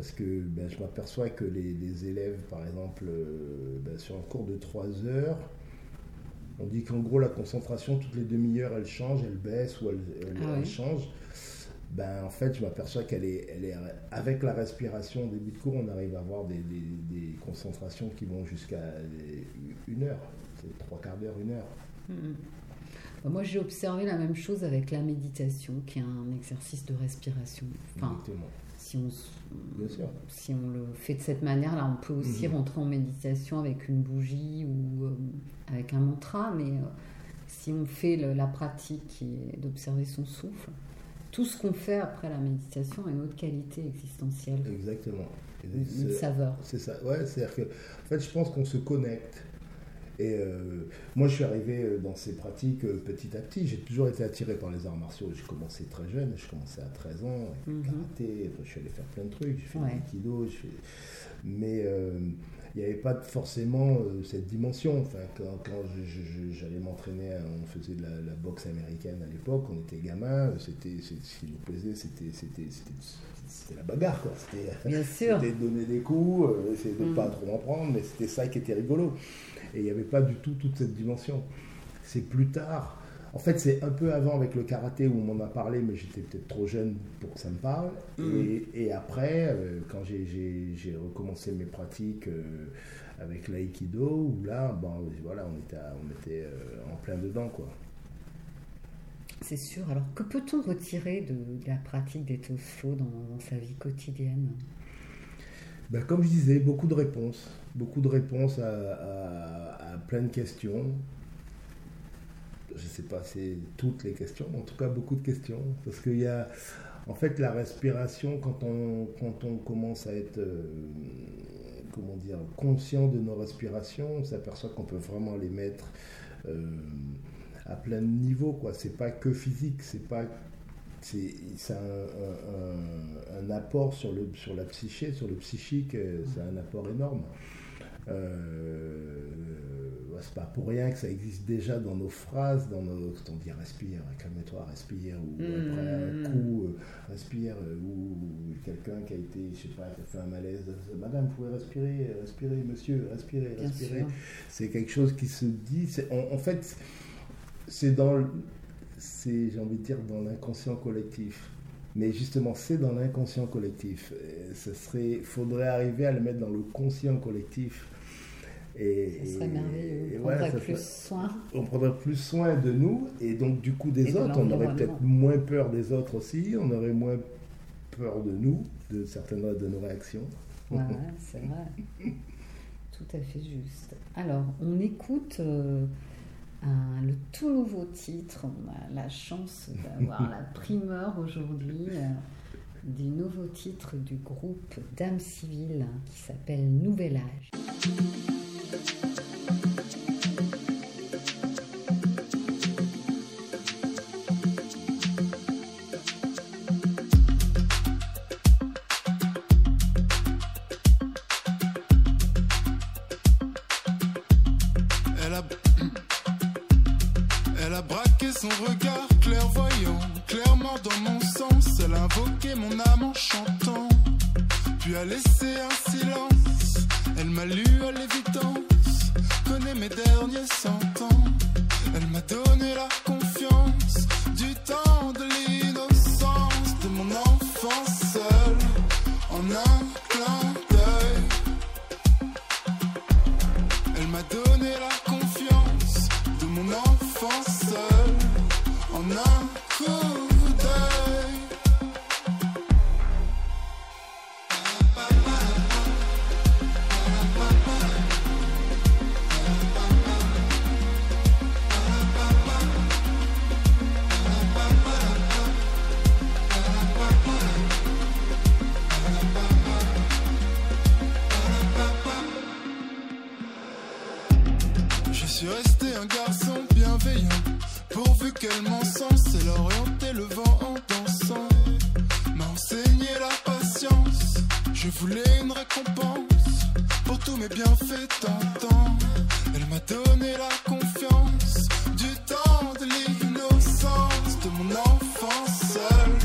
S2: Parce que ben, je m'aperçois que les, les élèves, par exemple, euh, ben, sur un cours de 3 heures, on dit qu'en gros, la concentration, toutes les demi-heures, elle change, elle baisse ou elle, elle-
S1: Ah
S2: elle change. Ben, en fait, je m'aperçois qu'elle est, elle est, avec la respiration au début de cours, on arrive à avoir des, des- des concentrations qui vont jusqu'à une heure. C'est trois quarts d'heure, une heure.
S1: Mhm. Bah, Moi, j'ai observé la même chose avec la méditation, qui est un exercice de respiration. Enfin,
S2: Exactement.
S1: Si on, si le fait de cette manière-là, on peut aussi
S2: Mhm.
S1: rentrer en méditation avec une bougie ou euh, avec un mantra, mais euh, si on fait le- la pratique qui est d'observer son souffle, tout ce qu'on fait après la méditation a une autre qualité existentielle,
S2: Exactement.
S1: Une saveur.
S2: C'est ça, ouais, c'est-à-dire que, en fait, je pense qu'on se connecte. Et euh, moi, je suis arrivé euh, dans ces pratiques euh, petit à petit. J'ai toujours été attiré par les arts martiaux. J'ai commencé très jeune, j'ai commencé à 13 ans, avec
S1: Mhm.
S2: karaté, je suis allé faire plein de trucs, j'ai fait
S1: Ouais.
S2: du fait- mais il n'y avait pas forcément euh, cette dimension. Enfin, quand, quand je- je- je- j'allais m'entraîner, euh, on faisait de la, la boxe américaine à l'époque, on était gamin, c'était, ce qui nous plaisait, c'était, la bagarre, quoi. C'était, de donner des coups, euh, essayer de ne
S1: Mm.
S2: pas trop en prendre, mais c'était ça qui était rigolo. Et il n'y avait pas du tout toute cette dimension. C'est plus tard. En fait, c'est un peu avant avec le karaté où on m'en a parlé, mais j'étais peut-être trop jeune pour que ça me parle. Et, et après, euh, quand j'ai- recommencé mes pratiques euh, avec l'aïkido, où là, bon, voilà, on était, à- on était euh, en plein dedans, quoi.
S1: C'est sûr. Alors, que peut-on retirer de, de la pratique des flow dans, dans sa vie quotidienne?
S2: Ben, comme je disais, beaucoup de réponses. Beaucoup de réponses à, plein de questions. Je ne sais pas c'est toutes les questions, mais en tout cas beaucoup de questions. Parce qu'il y a, en fait, la respiration, quand on, quand on commence à être, euh, comment dire, conscient de nos respirations, on s'aperçoit qu'on peut vraiment les mettre euh, à plein de niveaux. quoi. C'est pas que physique, c'est pas c'est c'est un, un- un- un apport sur, le, sur la psyché, sur le psychique, euh, c'est un apport énorme. Euh, c'est pas pour rien que ça existe déjà dans nos phrases, dans nos, quand on dit respire, calme-toi, respire, ou
S1: Mm.
S2: après un coup, euh, respire, euh, ou quelqu'un qui a été, je sais pas, qui a fait un malaise, madame, vous pouvez respirer, respirer, monsieur, respirez.
S1: sûr.
S2: C'est quelque chose qui se dit, en, en fait, c'est dans, le- c'est, j'ai envie de dire, dans l'inconscient collectif. Mais justement, c'est dans l'inconscient collectif. Ce serait, faudrait arriver à le mettre dans le conscient collectif.
S3: Et, ce serait merveilleux. On prendrait plus soin.
S2: On prendrait plus soin de nous et donc du coup des autres. On aurait peut-être moins peur des autres aussi. On aurait moins peur de nous, de certaines de nos réactions.
S3: Ouais, c'est vrai. Tout à fait juste. Alors, on écoute euh, le tout nouveau titre. On a la chance d'avoir la primeur aujourd'hui euh, du nouveau titre du groupe Dame Civile qui s'appelle Nouvel Âge. voulait une récompense pour tous mes bienfaits tentants. Elle m'a donné la confiance du temps de l'innocence de mon enfance seule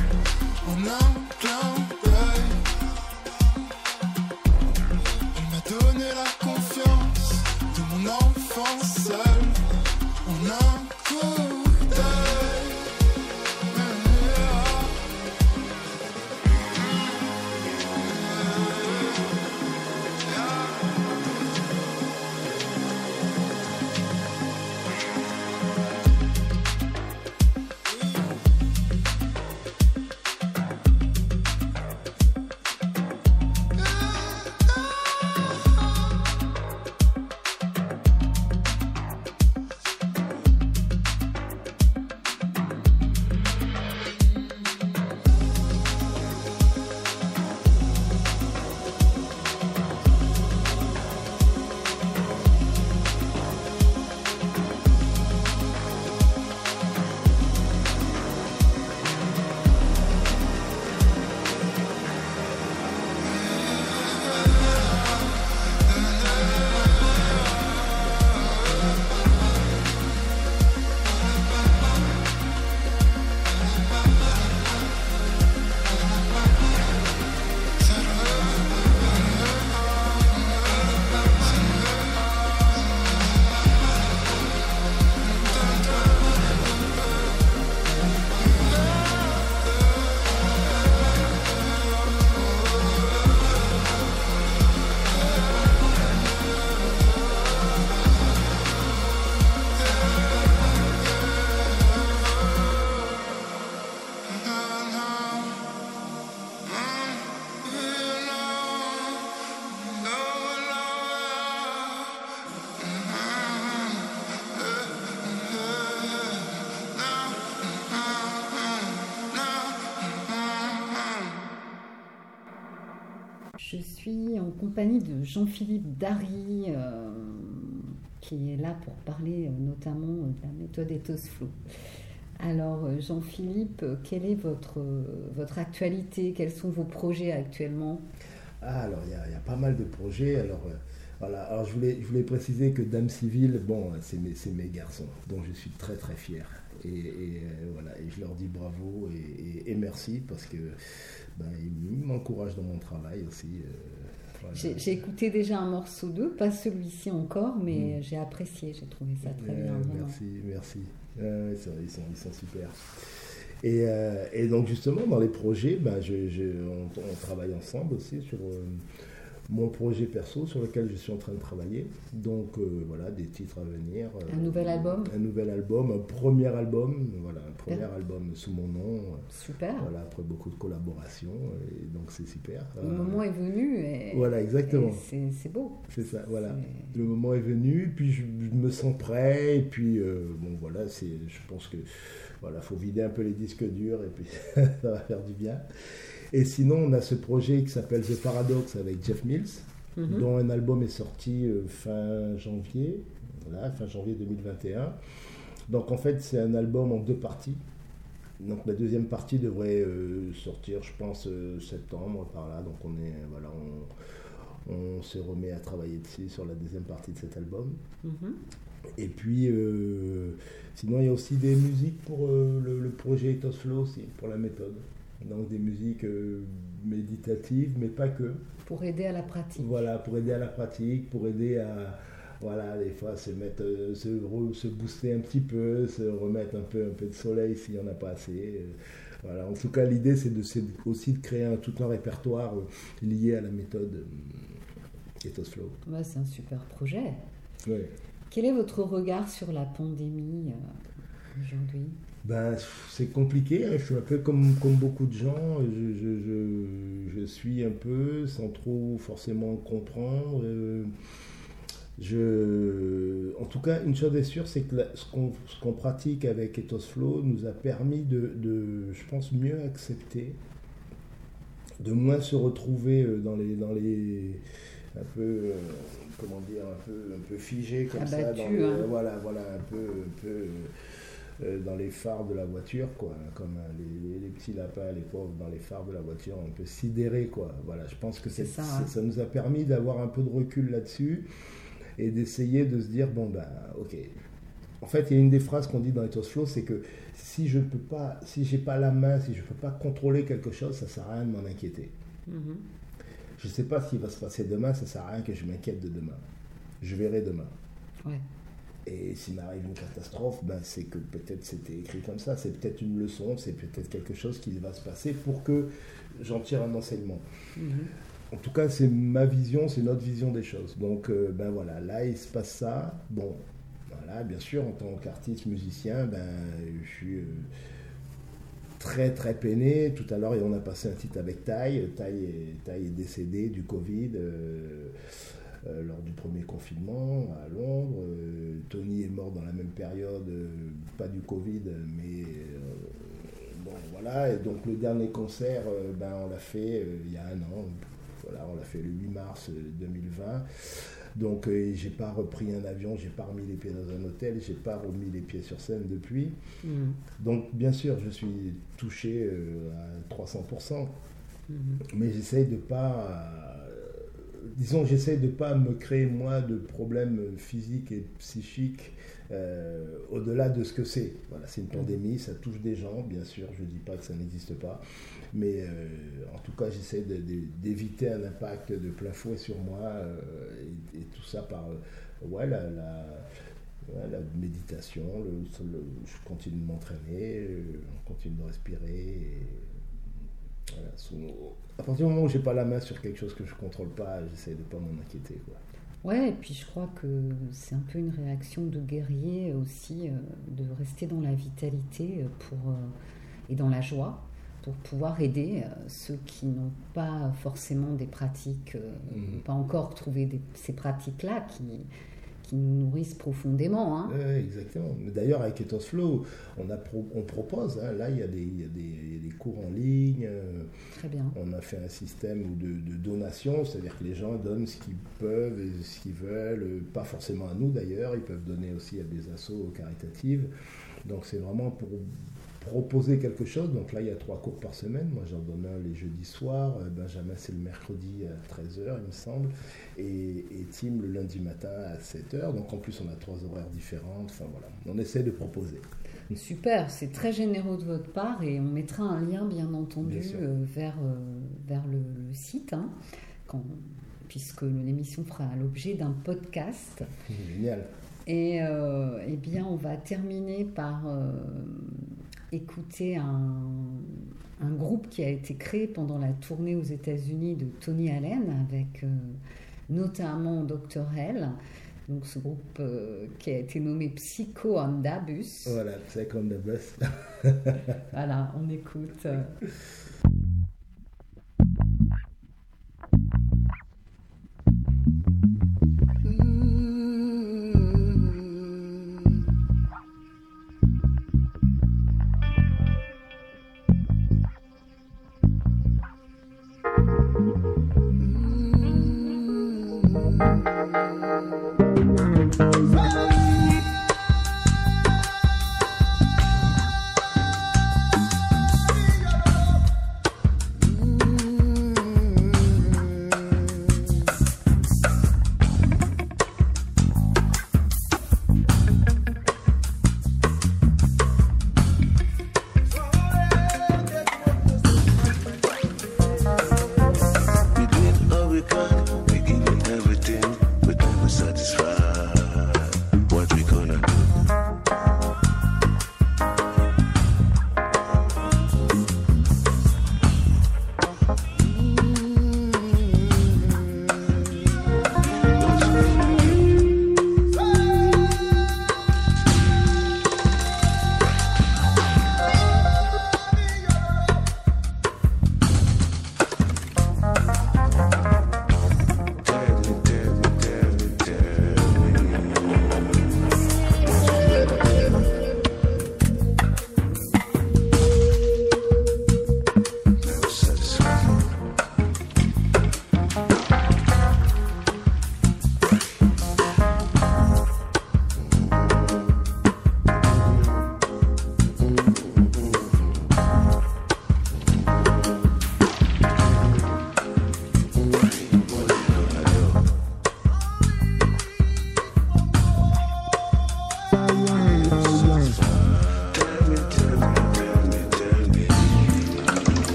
S3: compagnie de Jean-Philippe Dary, euh, qui est là pour parler euh, notamment euh, de la méthode Ethos Flow. Alors, Jean-Philippe, quelle est votre, votre actualité? Quels sont vos projets actuellement?
S2: Ah, Alors, il y, a pas mal de projets. Alors, voilà. alors je, voulais, je voulais préciser que Dame Civile, bon, c'est mes, mes, garçons, dont je suis très très fier. Et, voilà, et je leur dis bravo et, merci parce que ben, ils m'encouragent dans mon travail aussi.
S3: J'ai écouté déjà un morceau d'eux, pas celui-ci encore, mais mm. j'ai apprécié, j'ai trouvé ça très bien.
S2: Merci, merci. ils, sont, ils, sont, super. Et, euh, et donc justement, dans les projets, je, je- on, on travaille ensemble aussi sur euh, mon projet perso sur lequel je suis en train de travailler. Donc euh, voilà, des titres à venir. euh,
S1: Un nouvel album
S2: Un nouvel album, un premier album, voilà, un premier album sous mon nom. euh,
S1: Super.
S2: Voilà, après beaucoup de collaborations, et donc c'est super.
S1: Le moment est venu et,
S2: Voilà, exactement.
S1: c'est beau.
S2: C'est ça, voilà. Le moment est venu, puis je, je me sens prêt, et puis bon voilà, je pense que voilà, faut vider un peu les disques durs, et puis ça va faire du bien. Et sinon, on a ce projet qui s'appelle The Paradox avec Jeff Mills,
S1: Mhm.
S2: dont un album est sorti euh, fin janvier, voilà, fin janvier 2021. Donc en fait, c'est un album en deux parties. Donc la deuxième partie devrait euh, sortir, je pense, euh, septembre par là. Donc on est, voilà, on, on se remet à travailler dessus sur la deuxième partie de cet album.
S1: Mhm.
S2: Et puis, euh, sinon, il y a aussi des musiques pour le, le projet Ethos Flow aussi, pour la méthode. Donc des musiques euh, méditatives, mais pas que.
S1: Pour aider à la pratique.
S2: Voilà, pour aider à la pratique, pour aider à, voilà, des fois se mettre, euh, se, re- se booster un petit peu, se remettre un peu, un peu de soleil s'il n'y en a pas assez. euh, Voilà. En tout cas, l'idée, c'est aussi de créer un, tout un répertoire lié à la méthode Ethos Flow.
S1: Ouais, c'est un super projet.
S2: Ouais.
S1: Quel est votre regard sur la pandémie aujourd'hui?
S2: Ben, c'est compliqué, hein. je suis un peu comme, comme beaucoup de gens, je, je, je, je suis un peu sans trop forcément comprendre. euh, je, en tout cas, une chose est sûre, c'est que la- ce qu'on ce qu'on pratique avec Ethos Flow nous a permis de, de, je pense, mieux accepter, de moins se retrouver euh, dans les, dans les un peu, euh, comment dire, un peu, un peu figé comme ça, dans
S1: hein.
S2: voilà, voilà, un peu, un peu dans les phares de la voiture, quoi, comme euh, les, les- les petits lapins, les pauvres dans les phares de la voiture, un peu sidérés, quoi. Voilà, je pense que
S1: C'est ça, hein.
S2: ça nous a permis d'avoir un peu de recul là-dessus et d'essayer de se dire bon ben ok. En fait, il y a une des phrases qu'on dit dans Ethos Flow, c'est que si je peux pas, si j'ai pas la main, si je peux pas contrôler quelque chose, ça sert à rien de m'en inquiéter.
S1: Mhm.
S2: Je sais pas ce qui va se passer demain, ça sert à rien que je m'inquiète de demain. Je verrai demain.
S1: Ouais.
S2: Et s'il m'arrive une catastrophe, ben c'est que peut-être c'était écrit comme ça, c'est peut-être une leçon, c'est peut-être quelque chose qui va se passer pour que j'en tire un enseignement.
S1: Mhm.
S2: En tout cas, c'est ma vision, c'est notre vision des choses. Donc, euh, ben voilà, là, il se passe ça. Bon, voilà, bien sûr, en tant qu'artiste, musicien, ben, je suis euh, très, très peiné. Tout à l'heure, on a passé un titre avec Taï. Taï est, Taï est décédé du Covid euh, lors du premier confinement à Londres. Euh, Tony est mort dans la même période, euh, pas du Covid, mais euh, bon, voilà. Et donc, le dernier concert, euh, ben, on l'a fait euh, il y a un an. Voilà, on l'a fait le 8 mars euh, 2020. Donc, euh, j'ai pas repris un avion, j'ai pas remis les pieds dans un hôtel, j'ai pas remis les pieds sur scène depuis.
S1: Mhm.
S2: Donc, bien sûr, je suis touché euh, à 300%,
S1: Mhm.
S2: mais j'essaye de pas. Disons, j'essaye de pas me créer, moi, de problèmes physiques et psychiques euh, au-delà de ce que c'est. Voilà, c'est une pandémie, ça touche des gens, bien sûr, je dis pas que ça n'existe pas, mais euh, en tout cas, j'essaie d'éviter un impact de plein fouet sur moi euh, et, tout ça par ouais, la, la- méditation, le- je continue de m'entraîner, on continue de respirer. voilà, sous- à partir du moment où j'ai pas la main sur quelque chose que je contrôle pas, j'essaie de pas m'en inquiéter. Quoi.
S1: Ouais, et puis je crois que c'est un peu une réaction de guerrier aussi, euh, de rester dans la vitalité euh, pour, euh, et dans la joie pour pouvoir aider ceux qui n'ont pas forcément des pratiques, euh,
S2: Mhm.
S1: pas encore trouvé des- ces pratiques-là qui, qui nous nourrissent profondément. hein.
S2: Ouais, exactement. D'ailleurs, avec Ethos Flow, on, a pro- on propose, hein, là, il y, a des, il, y a des, il y a des cours en ligne. euh,
S1: Très bien.
S2: On a fait un système de, de donation, c'est-à-dire que les gens donnent ce qu'ils peuvent et ce qu'ils veulent, euh, pas forcément à nous d'ailleurs, ils peuvent donner aussi à des assos caritatives. Donc c'est vraiment pour proposer quelque chose. Donc là, il y a trois cours par semaine. Moi, j'en donne un les jeudis soirs. Euh, Benjamin, c'est le mercredi à 13h, il me semble. Et, et Tim, le lundi matin à 7h. Donc en plus, on a trois horaires différentes. Enfin voilà, on essaie de proposer.
S1: Super, c'est très généreux de votre part et on mettra un lien bien entendu
S2: Bien
S1: euh, vers, euh, vers le, le site, hein, quand- puisque l'émission fera l'objet d'un podcast.
S2: Génial.
S1: Et euh, eh bien, on va terminer par écouter un, un, groupe qui a été créé pendant la tournée aux États-Unis de Tony Allen avec euh, notamment Dr. Hell. Donc ce groupe euh, qui a été nommé Psycho on Bus.
S2: Voilà, Psycho on Bus.
S1: voilà, on écoute. Euh,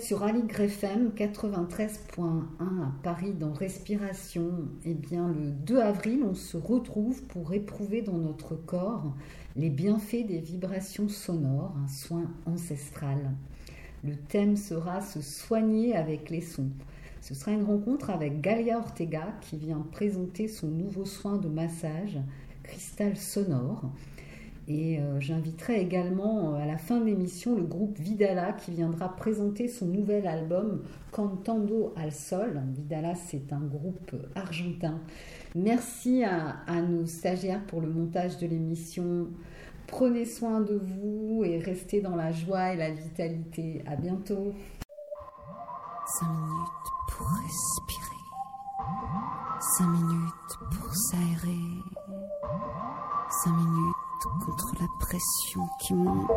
S1: sur Aligre FM 93.1 à Paris dans Respiration. Eh bien, le 2 avril, on se retrouve pour éprouver dans notre corps les bienfaits des vibrations sonores, un soin ancestral. Le thème sera se soigner avec les sons. Ce sera une rencontre avec Galia Ortega qui vient présenter son nouveau soin de massage, cristal sonore. Et euh, j'inviterai également euh, à la fin de l'émission le groupe Vidala qui viendra présenter son nouvel album Cantando al Sol. Vidala, c'est un groupe argentin. Merci à, nos stagiaires pour le montage de l'émission.
S4: Prenez soin de vous et restez dans la joie et la vitalité. À bientôt.
S1: 5 minutes pour respirer. 5 minutes pour s'aérer. 5 minutes contre la pression qui monte.